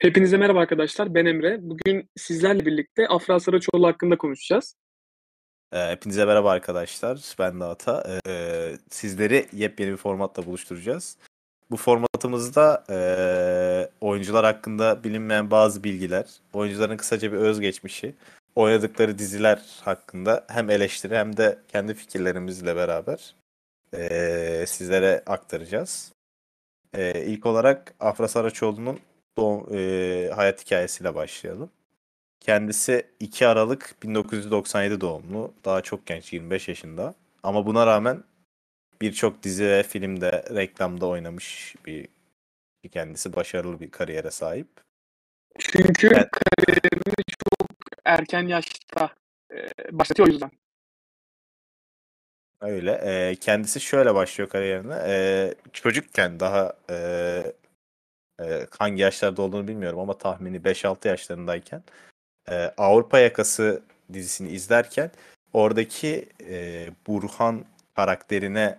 Hepinize merhaba arkadaşlar. Ben Emre. Bugün sizlerle birlikte Afra Saraçoğlu hakkında konuşacağız. Ee, Hepinize merhaba arkadaşlar. Ben de Ata. Ee, sizleri yepyeni bir formatla buluşturacağız. Bu formatımızda ee, oyuncular hakkında bilinmeyen bazı bilgiler, oyuncuların kısaca bir özgeçmişi, oynadıkları diziler hakkında hem eleştiri hem de kendi fikirlerimizle beraber sizlere aktaracağız. Ee, ilk olarak Afra Saraçoğlu'nun doğum, ee, hayat hikayesiyle başlayalım. Kendisi 2 Aralık 1997 doğumlu. Daha çok genç 25 yaşında. Ama buna rağmen birçok dizi ve filmde, reklamda oynamış bir kendisi başarılı bir kariyere sahip. Çünkü Evet. kariyerini çok erken yaşta e, başlatıyor o yüzden. Öyle. Ee, kendisi şöyle başlıyor kariyerine. Ee, çocukken daha ee, ee, hangi yaşlarda olduğunu bilmiyorum ama tahmini 5-6 yaşlarındayken ee, Avrupa Yakası dizisini izlerken oradaki ee, Burhan karakterine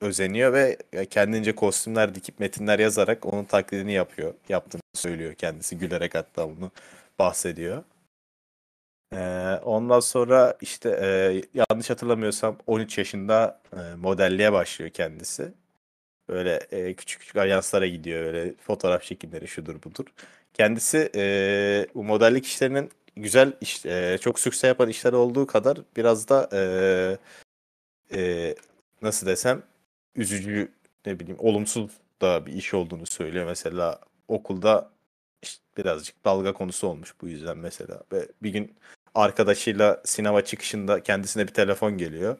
özeniyor ve kendince kostümler dikip metinler yazarak onun taklidini yapıyor. Yaptığını söylüyor kendisi gülerek hatta bunu bahsediyor. Ondan sonra işte e, yanlış hatırlamıyorsam 13 yaşında e, modelliğe başlıyor kendisi. Böyle e, küçük küçük ajanslara gidiyor öyle fotoğraf çekimleri şudur budur. Kendisi e, bu modellik işlerinin güzel iş, e, çok sükse yapan işler olduğu kadar biraz da e, e, nasıl desem üzücü ne bileyim olumsuz da bir iş olduğunu söylüyor. Mesela okulda işte birazcık dalga konusu olmuş bu yüzden mesela. Ve bir gün arkadaşıyla sinema çıkışında kendisine bir telefon geliyor.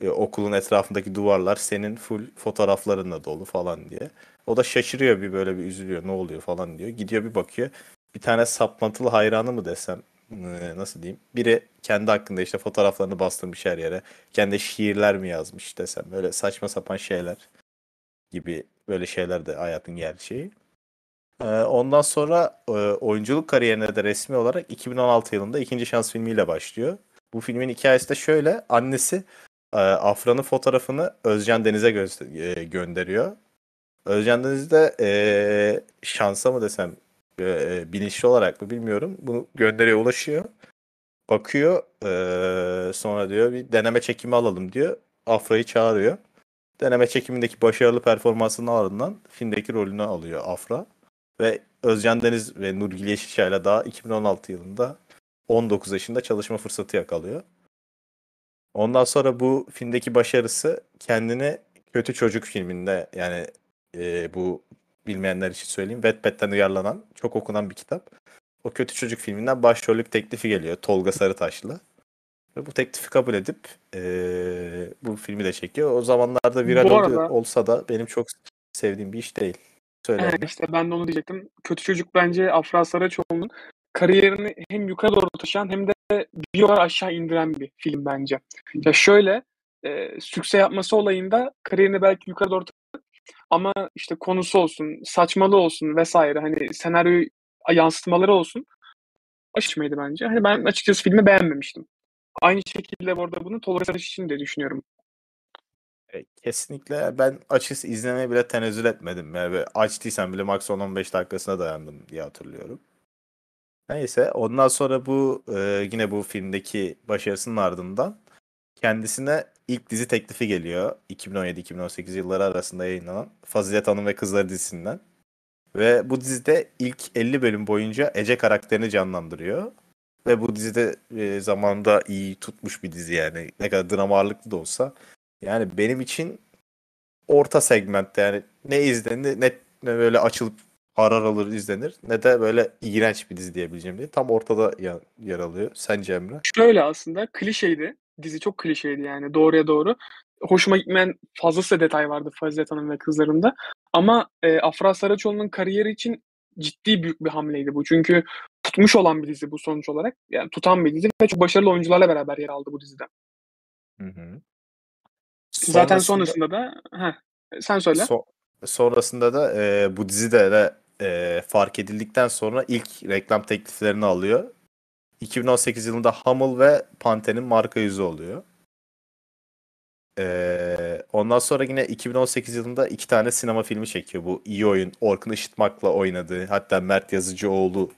E, okulun etrafındaki duvarlar senin full fotoğraflarınla dolu falan diye. O da şaşırıyor bir böyle bir üzülüyor ne oluyor falan diyor. Gidiyor bir bakıyor. Bir tane saplantılı hayranı mı desem e, nasıl diyeyim. Biri kendi hakkında işte fotoğraflarını bastırmış her yere. Kendi şiirler mi yazmış desem. Böyle saçma sapan şeyler gibi böyle şeyler de hayatın gerçeği. Ee, Ondan sonra e, oyunculuk kariyerine de resmi olarak 2016 yılında ikinci şans filmiyle başlıyor. Bu filmin hikayesi de şöyle. Annesi e, Afra'nın fotoğrafını Özcan Deniz'e gö- e, gönderiyor. Özcan Deniz de e, şansa mı desem e, bilinçli olarak mı bilmiyorum. Bunu gönderiyor ulaşıyor. Bakıyor e, sonra diyor bir deneme çekimi alalım diyor. Afra'yı çağırıyor. Deneme çekimindeki başarılı performansının ardından filmdeki rolünü alıyor Afra. Ve Özcan Deniz ve Nurgül Yeşilçay'la daha 2016 yılında 19 yaşında çalışma fırsatı yakalıyor. Ondan sonra bu filmdeki başarısı kendini Kötü Çocuk filminde yani e, bu bilmeyenler için söyleyeyim. Wattpad'den uyarlanan çok okunan bir kitap. O Kötü Çocuk filminden başrollük teklifi geliyor Tolga Sarıtaşlı. Ve bu teklifi kabul edip e, bu filmi de çekiyor. O zamanlarda viral Bu oldu- arada- olsa da benim çok sevdiğim bir iş değil. Söyle. Evet, işte ben de onu diyecektim. Kötü Çocuk bence Afra Saraçoğlu'nun kariyerini hem yukarı doğru taşıyan hem de bir o kadar aşağı indiren bir film bence. Ya şöyle e, sükse yapması olayında kariyerini belki yukarı doğru ama işte konusu olsun, saçmalığı olsun vesaire hani senaryo yansıtmaları olsun aşmaydı bence. Hani ben açıkçası filmi beğenmemiştim. Aynı şekilde bu arada bunu Tolga için de düşünüyorum. E, Kesinlikle ben açıkçası izlemeye bile tenezzül etmedim. Yani açtıysam bile max 10-15 dakikasına dayandım diye hatırlıyorum. Neyse ondan sonra bu e, yine bu filmdeki başarısının ardından kendisine ilk dizi teklifi geliyor. 2017-2018 yılları arasında yayınlanan Fazilet Hanım ve Kızları dizisinden. Ve bu dizide ilk 50 bölüm boyunca Ece karakterini canlandırıyor. Ve bu dizide e, zamanında iyi tutmuş bir dizi yani. Ne kadar dram ağırlıklı da olsa. Yani benim için orta segmentte yani ne izlenir ne, ne böyle açılıp arar alır izlenir ne de böyle iğrenç bir dizi diyebileceğim diye. Tam ortada ya- yer alıyor. Sence Emre? Şöyle aslında klişeydi. Dizi çok klişeydi yani doğruya doğru. Hoşuma gitmeyen fazlasıyla detay vardı Fazilet Hanım ve kızlarında. Ama e, Afra Saraçoğlu'nun kariyeri için ciddi büyük bir hamleydi bu. Çünkü tutmuş olan bir dizi bu sonuç olarak. Yani tutan bir dizi ve çok başarılı oyuncularla beraber yer aldı bu dizide. Hı hı. Zaten Sonrasında- sonrasında da heh, sen söyle. So- sonrasında da e, bu dizide de e, fark edildikten sonra ilk reklam tekliflerini alıyor. 2018 yılında Hummel ve Pantene'in marka yüzü oluyor. E, Ondan sonra yine 2018 yılında iki tane sinema filmi çekiyor. Bu iyi oyun. Orkun Işıtmak'la oynadığı. Hatta Mert Yazıcıoğlu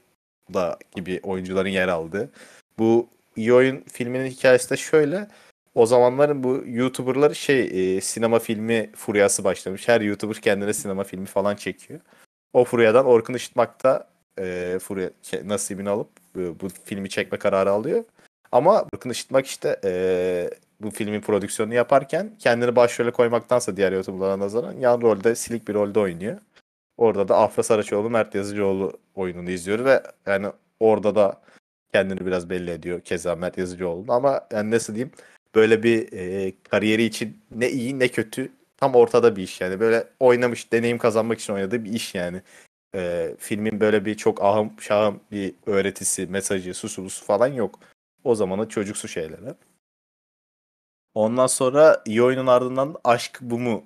da gibi oyuncuların yer aldığı. Bu iyi oyun filminin hikayesi de şöyle. O zamanların bu YouTuber'ları şey e, sinema filmi furyası başlamış. Her YouTuber kendine sinema filmi falan çekiyor. O furyadan Orkun Işıtmak da e, furya ke- nasibini alıp e, bu filmi çekme kararı alıyor. Ama Orkun Işıtmak işte e, bu filmin prodüksiyonunu yaparken kendini başrole koymaktansa diğer YouTuber'lara nazaran yan rolde silik bir rolde oynuyor. Orada da Afra Saraçoğlu, Mert Yazıcıoğlu oyununu izliyor ve yani orada da kendini biraz belli ediyor keza Mert Yazıcıoğlu. Ama yani nasıl diyeyim böyle bir e, kariyeri için ne iyi ne kötü tam ortada bir iş yani. Böyle oynamış, deneyim kazanmak için oynadığı bir iş yani. E, filmin böyle bir çok ahım şahım bir öğretisi, mesajı, susulusu falan yok. O zamanın çocuksu şeyleri. Ondan sonra iyi oyunun ardından Aşk Bu Mu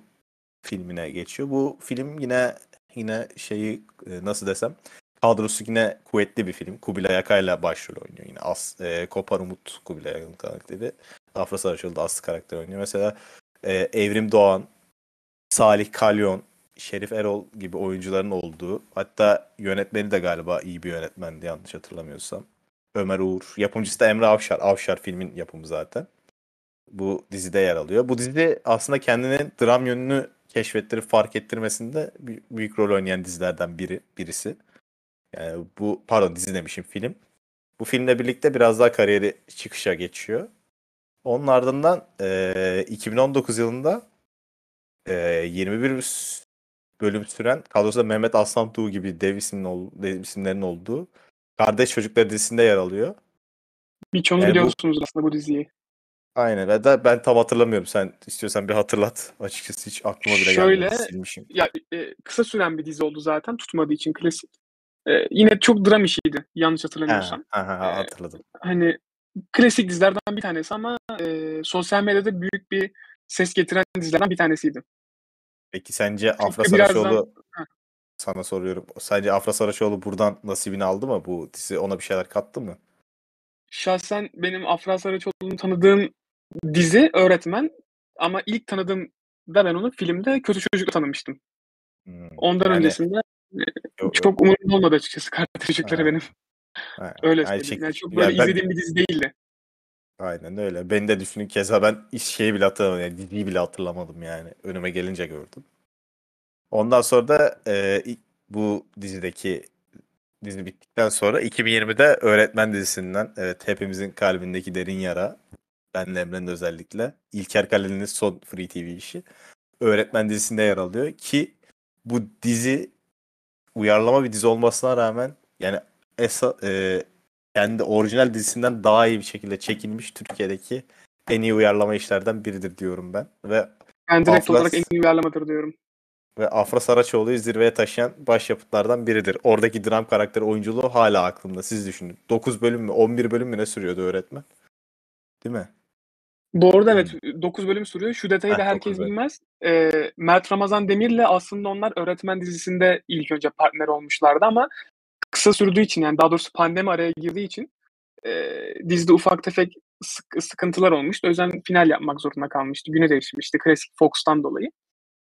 filmine geçiyor. Bu film yine yine şeyi e, nasıl desem kadrosu yine kuvvetli bir film. Kubilay Akay'la başrol oynuyor. Yine As, e, Kopar Umut Kubilay Akay'ın karakteri. Afra Saraçoğlu da Aslı karakter oynuyor. Mesela e, Evrim Doğan, Salih Kalyon, Şerif Erol gibi oyuncuların olduğu hatta yönetmeni de galiba iyi bir yönetmendi yanlış hatırlamıyorsam. Ömer Uğur. Yapımcısı da Emre Avşar. Avşar filmin yapımı zaten. Bu dizide yer alıyor. Bu dizide aslında kendinin dram yönünü keşfettirip fark ettirmesinde büyük rol oynayan dizilerden biri birisi. Yani bu pardon dizi demişim film. Bu filmle birlikte biraz daha kariyeri çıkışa geçiyor. Onun ardından e, 2019 yılında e, 21 s- bölüm süren kadrosunda Mehmet Aslan Tuğ gibi dev, ismin ol, dev isimlerin olduğu Kardeş Çocukları dizisinde yer alıyor. Birçoğunuz Yani bu- biliyorsunuz aslında bu diziyi. Aynen ve de ben tam hatırlamıyorum. Sen istiyorsan bir hatırlat. Açıkçası hiç aklıma bile Şöyle, gelmedi. Silmişim. Ya e, kısa süren bir dizi oldu zaten tutmadığı için klasik. E, yine çok dram işiydi yanlış Ha, hatırlamıyorsam. ha, ha, Ee, hatırladım. Hani klasik dizilerden bir tanesi ama e, sosyal medyada büyük bir ses getiren dizilerden bir tanesiydi. Peki sence Afra birazdan- Saraçoğlu Heh. sana soruyorum. Sence Afra Saraçoğlu buradan nasibini aldı mı? Bu dizi ona bir şeyler kattı mı? Şahsen benim Afra Saraçoğlu'nu tanıdığım dizi öğretmen ama ilk tanıdığım da ben onu filmde Kötü Çocuk'la tanımıştım. Hmm, Ondan yani- öncesinde Yok, çok umurumda olmadı açıkçası Kardeş Çocukları Ha. benim. Ha, Öyle aynı söyleyeyim. şekilde- Yani çok Ya böyle ben- izlediğim bir dizi değildi. Aynen öyle. Ben de düşünün keza ben hiç şeyi bile hatırlamadım. Yani diziyi bile hatırlamadım yani. Önüme gelince gördüm. Ondan sonra da e, bu dizideki dizi bittikten sonra 2020'de Öğretmen dizisinden evet hepimizin kalbindeki derin yara benle Emre'nin özellikle İlker Kaleli'nin son Free TV işi Öğretmen dizisinde yer alıyor ki bu dizi uyarlama bir dizi olmasına rağmen yani esa, e, kendi orijinal dizisinden daha iyi bir şekilde çekilmiş Türkiye'deki en iyi uyarlama işlerden biridir diyorum ben. Ve Ben direkt Afras- olarak en iyi uyarlamadır diyorum. ve Afra Saraçoğlu'yu zirveye taşıyan başyapıtlardan biridir. Oradaki dram karakteri oyunculuğu hala aklımda. Siz düşünün. 9 bölüm mü 11 bölüm mü ne sürüyordu öğretmen? Değil mi? Bu arada evet 9 bölüm sürüyor. Şu detayı da herkes bilmez. Ee, Mert Ramazan Demir'le aslında onlar öğretmen dizisinde ilk önce partner olmuşlardı ama kısa sürdüğü için yani daha doğrusu pandemi araya girdiği için e, dizide ufak tefek sık- sıkıntılar olmuştu. O yüzden final yapmak zorunda kalmıştı. Güne değişmişti klasik Fox'tan dolayı.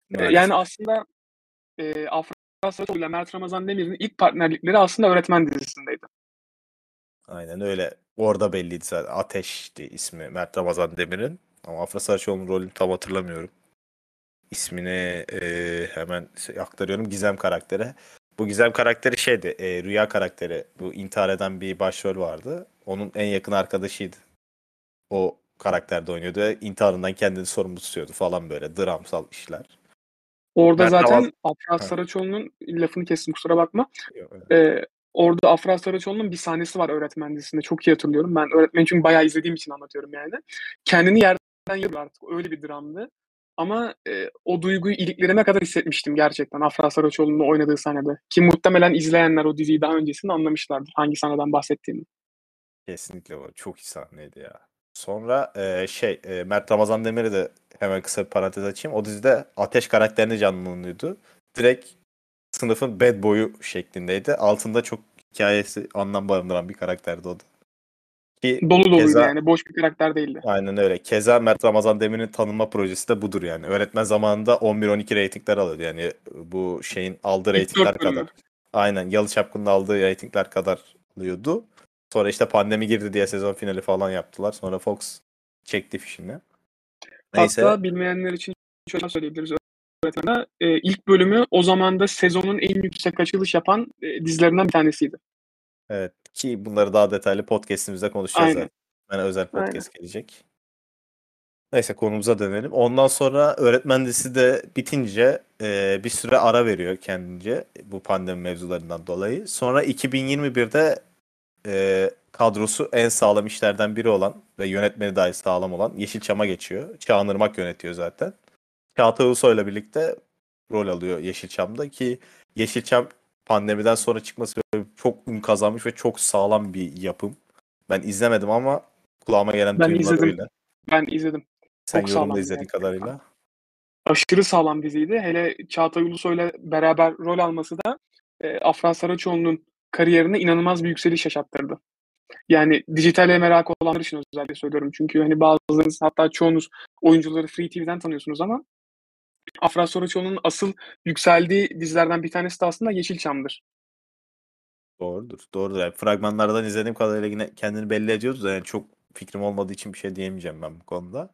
Maalesef. yani aslında e, Afra Saraçoğlu ile Mert Ramazan Demir'in ilk partnerlikleri aslında öğretmen dizisindeydi. Aynen öyle. Orada belliydi zaten. Ateş'ti ismi Mert Ramazan Demir'in. Ama Afra Saraçoğlu'nun rolünü tam hatırlamıyorum. İsmini e, hemen aktarıyorum. Gizem karakteri. Bu Gizem karakteri şeydi. e, Rüya karakteri. Bu intihar eden bir başrol vardı. Onun en yakın arkadaşıydı. O karakterde oynuyordu. ve intiharından kendini sorumlu tutuyordu falan böyle. Dramsal işler. Orada Mert zaten Ramazan- Afra. Saraçoğlu'nun lafını kestim kusura bakma. Evet. Ee, orada Afra Saraçoğlu'nun bir sahnesi var öğretmen dizisinde. Çok iyi hatırlıyorum. Ben öğretmeni çünkü bayağı izlediğim için anlatıyorum yani. Kendini yerden yarıyor artık. Öyle bir dramdı. Ama e, o duyguyu iliklerime kadar hissetmiştim gerçekten Afra Saraçoğlu'nun oynadığı sahnede. Ki muhtemelen izleyenler o diziyi daha öncesinde anlamışlardır hangi sahneden bahsettiğimi. Kesinlikle o. Çok iyi sahneydi ya. Sonra e, şey e, Mert Ramazan Demir'i de hemen kısa bir parantez açayım. O dizide Ateş karakterini canlanıyordu. Direkt sınıfın bad boyu şeklindeydi. Altında çok hikayesi anlam barındıran bir karakterdi o da. Ki Dolu doluydu keza, yani. Boş bir karakter değildi. Aynen öyle. Keza Mert Ramazan Demir'in tanınma projesi de budur yani. Öğretmen zamanında 11-12 reytingler alıyordu. Yani bu şeyin aldığı reytingler bölümü. kadar. Aynen. Yalı Çapkın'ın aldığı reytingler kadar alıyordu. Sonra işte pandemi girdi diye sezon finali falan yaptılar. Sonra Fox çekti fişini. Neyse. Hatta bilmeyenler için şöyle söyleyebiliriz. Öğretmen'e. Ee, ilk bölümü o zaman da sezonun en yüksek açılış yapan e, dizilerinden bir tanesiydi. Evet ki bunları daha detaylı podcast'imizde konuşacağız Aynen. zaten. Yani özel Aynen. podcast gelecek. Neyse konumuza dönelim. Ondan sonra öğretmen dizisi de bitince e, bir süre ara veriyor kendince bu pandemi mevzularından dolayı. Sonra 2021'de e, kadrosu en sağlam işlerden biri olan ve yönetmeni dahi sağlam olan Yeşilçam'a geçiyor. Çağan Irmak yönetiyor zaten. Çağatay Ulusoy'la birlikte rol alıyor Yeşilçam'da ki Yeşilçam pandemiden sonra çıkması çok ün kazanmış ve çok sağlam bir yapım. Ben izlemedim ama kulağıma gelen Ben duyumlar izledim. öyle. Ben izledim. Sen Çok yorumda sağlam izlediğin yani. kadarıyla. Aşırı sağlam diziydi. Hele Çağatay Ulusoy'la beraber rol alması da e, Afra Saraçoğlu'nun kariyerine inanılmaz bir yükseliş yaşattırdı. Yani dijitale merakı olanlar için özellikle söylüyorum. Çünkü hani bazılarınız hatta çoğunuz oyuncuları Free TV'den tanıyorsunuz ama Afra Saraçoğlu'nun asıl yükseldiği dizilerden bir tanesi de aslında Yeşilçam'dır. Doğrudur. Doğrudur. Yani fragmanlardan izlediğim kadarıyla yine kendini belli ediyordu yani çok fikrim olmadığı için bir şey diyemeyeceğim ben bu konuda.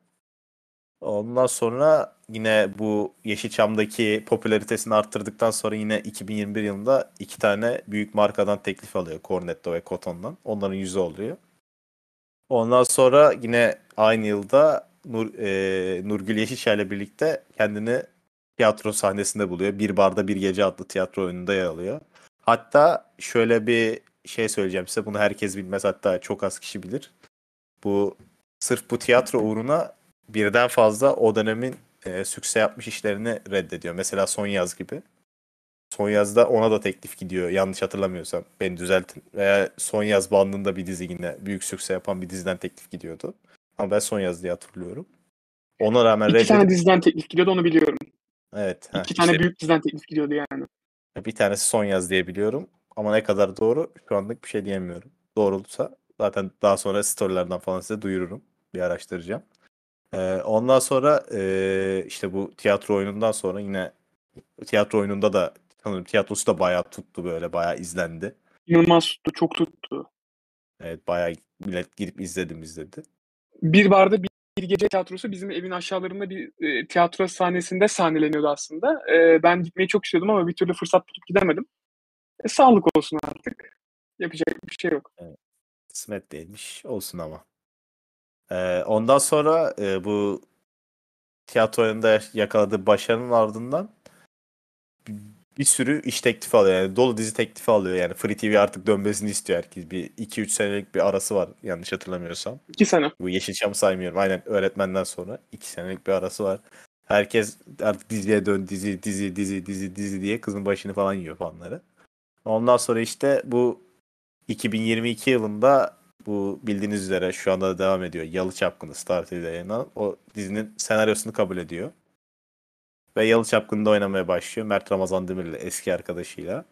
Ondan sonra yine bu Yeşilçam'daki popülaritesini arttırdıktan sonra yine 2021 yılında iki tane büyük markadan teklif alıyor. Cornetto ve Cotton'dan. Onların yüzü oluyor. Ondan sonra yine aynı yılda Nur, e, Nurgül Yeşilçay ile birlikte kendini tiyatro sahnesinde buluyor. Bir Barda Bir Gece adlı tiyatro oyununda yer alıyor. Hatta şöyle bir şey söyleyeceğim size. Bunu herkes bilmez hatta çok az kişi bilir. Bu sırf bu tiyatro uğruna birden fazla o dönemin e, sükse yapmış işlerini reddediyor. Mesela Son Yaz gibi. Son Yaz'da ona da teklif gidiyor yanlış hatırlamıyorsam. Beni düzeltin. Veya Son Yaz bandında bir dizi yine büyük sükse yapan bir diziden teklif gidiyordu. Ama ben Son Yaz diye hatırlıyorum. Ona rağmen İki tane diziden teklif gidiyordu onu biliyorum. evet İki tane işte büyük diziden teklif gidiyordu yani. bir tanesi Son Yaz diye biliyorum. Ama ne kadar doğru şu anlık bir şey diyemiyorum. Doğrulsa zaten daha sonra storylerden falan size duyururum. Bir araştıracağım. Ee, ondan sonra ee, işte bu tiyatro oyunundan sonra yine tiyatro oyununda da sanırım tiyatrosu da bayağı tuttu böyle bayağı izlendi. İnanılmaz tuttu, çok tuttu. Evet bayağı millet gidip izledim izledi. Bir barda bir, bir gece tiyatrosu bizim evin aşağılarında bir e, tiyatro sahnesinde sahneleniyordu aslında. E, ben gitmeyi çok istiyordum ama bir türlü fırsat bulup gidemedim. E, sağlık olsun artık. Yapacak bir şey yok. Kısmet değilmiş olsun ama. Ee, ondan sonra e, bu tiyatro oyununda yakaladığı başarının ardından bir sürü iş teklifi alıyor. Yani dolu dizi teklifi alıyor. Yani Free TV artık dönmesini istiyor herkes. Bir 2-3 senelik bir arası var yanlış hatırlamıyorsam. İki sene. Bu Yeşilçam'ı saymıyorum. Aynen öğretmenden sonra 2 senelik bir arası var. Herkes artık diziye dön dizi dizi dizi dizi dizi diye kızın başını falan yiyor fanları. Ondan sonra işte bu 2022 yılında bu bildiğiniz üzere şu anda da devam ediyor. Yalı Çapkını Star TV'de yayınlanan o dizinin senaryosunu kabul ediyor. Ve Yalı Çapkın'da oynamaya başlıyor. Mert Ramazan Demir'le eski arkadaşıyla.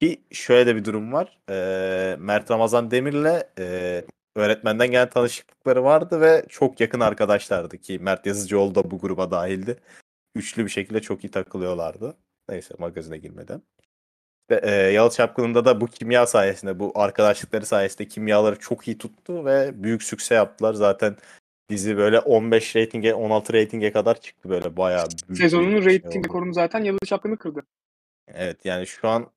Ki şöyle de bir durum var. Ee, Mert Ramazan Demir'le e, öğretmenden gelen tanışıklıkları vardı ve çok yakın arkadaşlardı ki Mert Yazıcıoğlu da bu gruba dahildi. Üçlü bir şekilde çok iyi takılıyorlardı. Neyse magazine girmeden. Ve, e, Yalı Çapkını'nda da bu kimya sayesinde, bu arkadaşlıkları sayesinde kimyaları çok iyi tuttu ve büyük sükse yaptılar. Zaten dizi böyle 15 reytinge, 16 reytinge kadar çıktı böyle bayağı büyük Sezonun şey reyting rekorunu zaten Yalı Çapkını kırdı. Evet yani şu an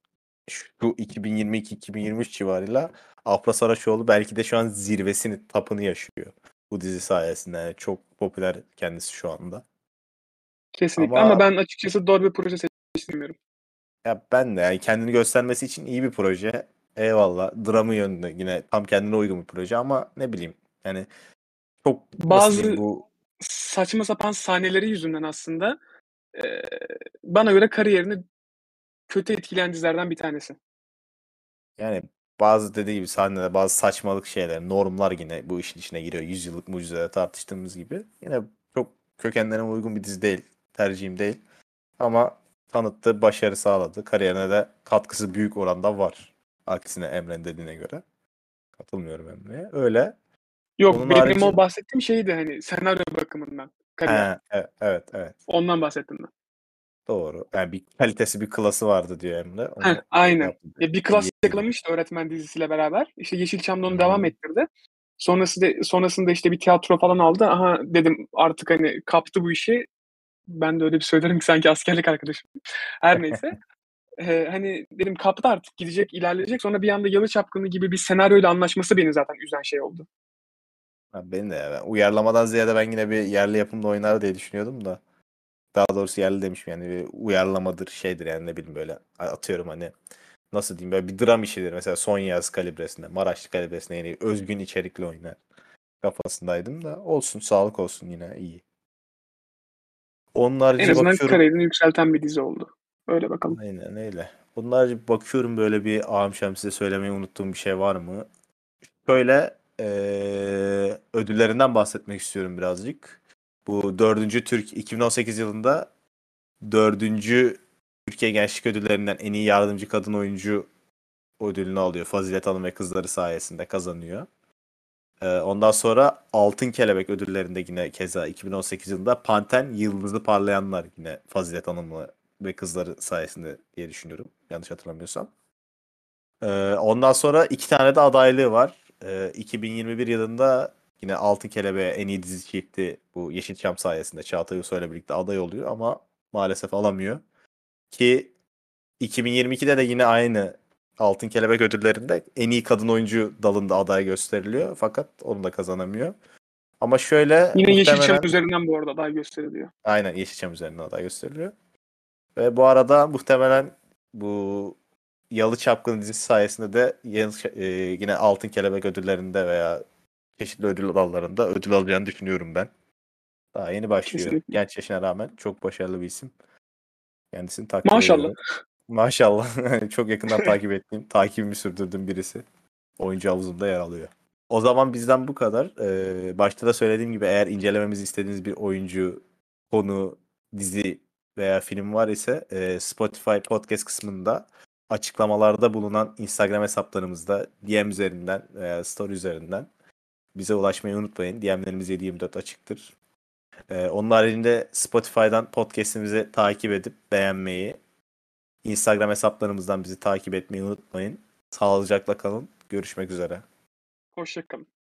şu 2022-2023 civarıyla Afra Saraçoğlu belki de şu an zirvesini, tapını yaşıyor. Bu dizi sayesinde. Yani çok popüler kendisi şu anda. Kesinlikle Ama- ama, ben açıkçası doğru bir proje seçmiyorum. Ya ben de yani kendini göstermesi için iyi bir proje. Eyvallah. Dramı yönünde yine tam kendine uygun bir proje ama ne bileyim yani çok Bazı- bu Saçma sapan sahneleri yüzünden aslında e, bana göre kariyerini kötü etkileyen dizilerden bir tanesi. yani bazı dediği gibi sahneler bazı saçmalık şeyler normlar yine bu işin içine giriyor. Yüzyıllık mucizeler tartıştığımız gibi. Yine çok kökenlerine uygun bir dizi değil. Tercihim değil. Ama tanıttı, başarı sağladı. Kariyerine de katkısı büyük oranda var. Aksine Emre'nin dediğine göre. Katılmıyorum Emre'ye. Öyle. Yok Onun benim harici- o bahsettiğim şeydi hani senaryo bakımından. Kariyer. He, evet, evet, evet. Ondan bahsettim ben. Doğru. Yani bir kalitesi bir klası vardı diyor Emre. Onu Heh, aynen. Ya bir klas yakalamıştı öğretmen dizisiyle beraber. İşte Yeşilçam'da onu Hı. devam ettirdi. Sonrası da, sonrasında işte bir tiyatro falan aldı. Aha dedim artık hani kaptı bu işi. Ben de öyle bir söylerim ki sanki askerlik arkadaşım. Her neyse. Ee, hani dedim kaptı artık gidecek ilerleyecek. Sonra bir anda Yalı Çapkını gibi bir senaryoyla anlaşması beni zaten üzen şey oldu. Ha, de ya. Ben uyarlamadan ziyade ben yine bir yerli yapımda oynar diye düşünüyordum da. Daha doğrusu yerli demişim yani bir uyarlamadır şeydir yani ne bileyim böyle atıyorum hani nasıl diyeyim böyle bir dram işidir. Mesela Son Yaz kalibresinde, Maraşlı kalibresinde yani özgün içerikli oynar kafasındaydım da olsun sağlık olsun yine iyi. Onun En azından bakıyorum. kariyerini yükselten bir dizi oldu. Öyle bakalım. Aynen öyle. Harici bakıyorum böyle bir ağam size söylemeyi unuttuğum bir şey var mı? Şöyle eee, ödüllerinden bahsetmek istiyorum birazcık. Bu dördüncü Türk 2018 yılında dördüncü Türkiye Gençlik Ödüllerinden en iyi yardımcı kadın oyuncu ödülünü alıyor. Fazilet Hanım ve kızları sayesinde kazanıyor. Ee, ondan sonra Altın Kelebek ödüllerinde yine keza 2018 yılında Panten Yıldızı Parlayanlar yine Fazilet Hanım'la ve kızları sayesinde diye düşünüyorum. Yanlış hatırlamıyorsam. Ee, ondan sonra iki tane de adaylığı var. Ee, 2021 yılında yine Altın Kelebeğe en iyi dizi çifti bu Yeşilçam sayesinde Çağatay Ulusoy'la birlikte aday oluyor ama maalesef alamıyor. Ki 2022'de de yine aynı Altın Kelebek ödüllerinde en iyi kadın oyuncu dalında aday gösteriliyor. Fakat onu da kazanamıyor. Ama şöyle Yine Yeşilçam muhtemelen- üzerinden bu arada aday gösteriliyor. Aynen Yeşilçam üzerinden aday gösteriliyor. Ve bu arada muhtemelen bu Yalı Çapkını dizisi sayesinde de e, yine Altın Kelebek ödüllerinde veya çeşitli ödül dallarında ödül alacağını düşünüyorum ben. Daha yeni başlıyor. Kesinlikle. Genç yaşına rağmen çok başarılı bir isim. Kendisini takdir Maşallah. ediyorum. Maşallah. çok yakından takip ettiğim, takibimi sürdürdüğüm birisi. Oyuncu havuzumda yer alıyor. O zaman bizden bu kadar. Ee, başta da söylediğim gibi eğer incelememizi istediğiniz bir oyuncu, konu, dizi veya film var ise e, Spotify podcast kısmında açıklamalarda bulunan Instagram hesaplarımızda DM üzerinden veya story üzerinden bize ulaşmayı unutmayın. DM'lerimiz 7/24 açıktır. Ee, onun haricinde Spotify'dan podcast'imizi takip edip beğenmeyi, Instagram hesaplarımızdan bizi takip etmeyi unutmayın. Sağlıcakla kalın. Görüşmek üzere. Hoşçakalın.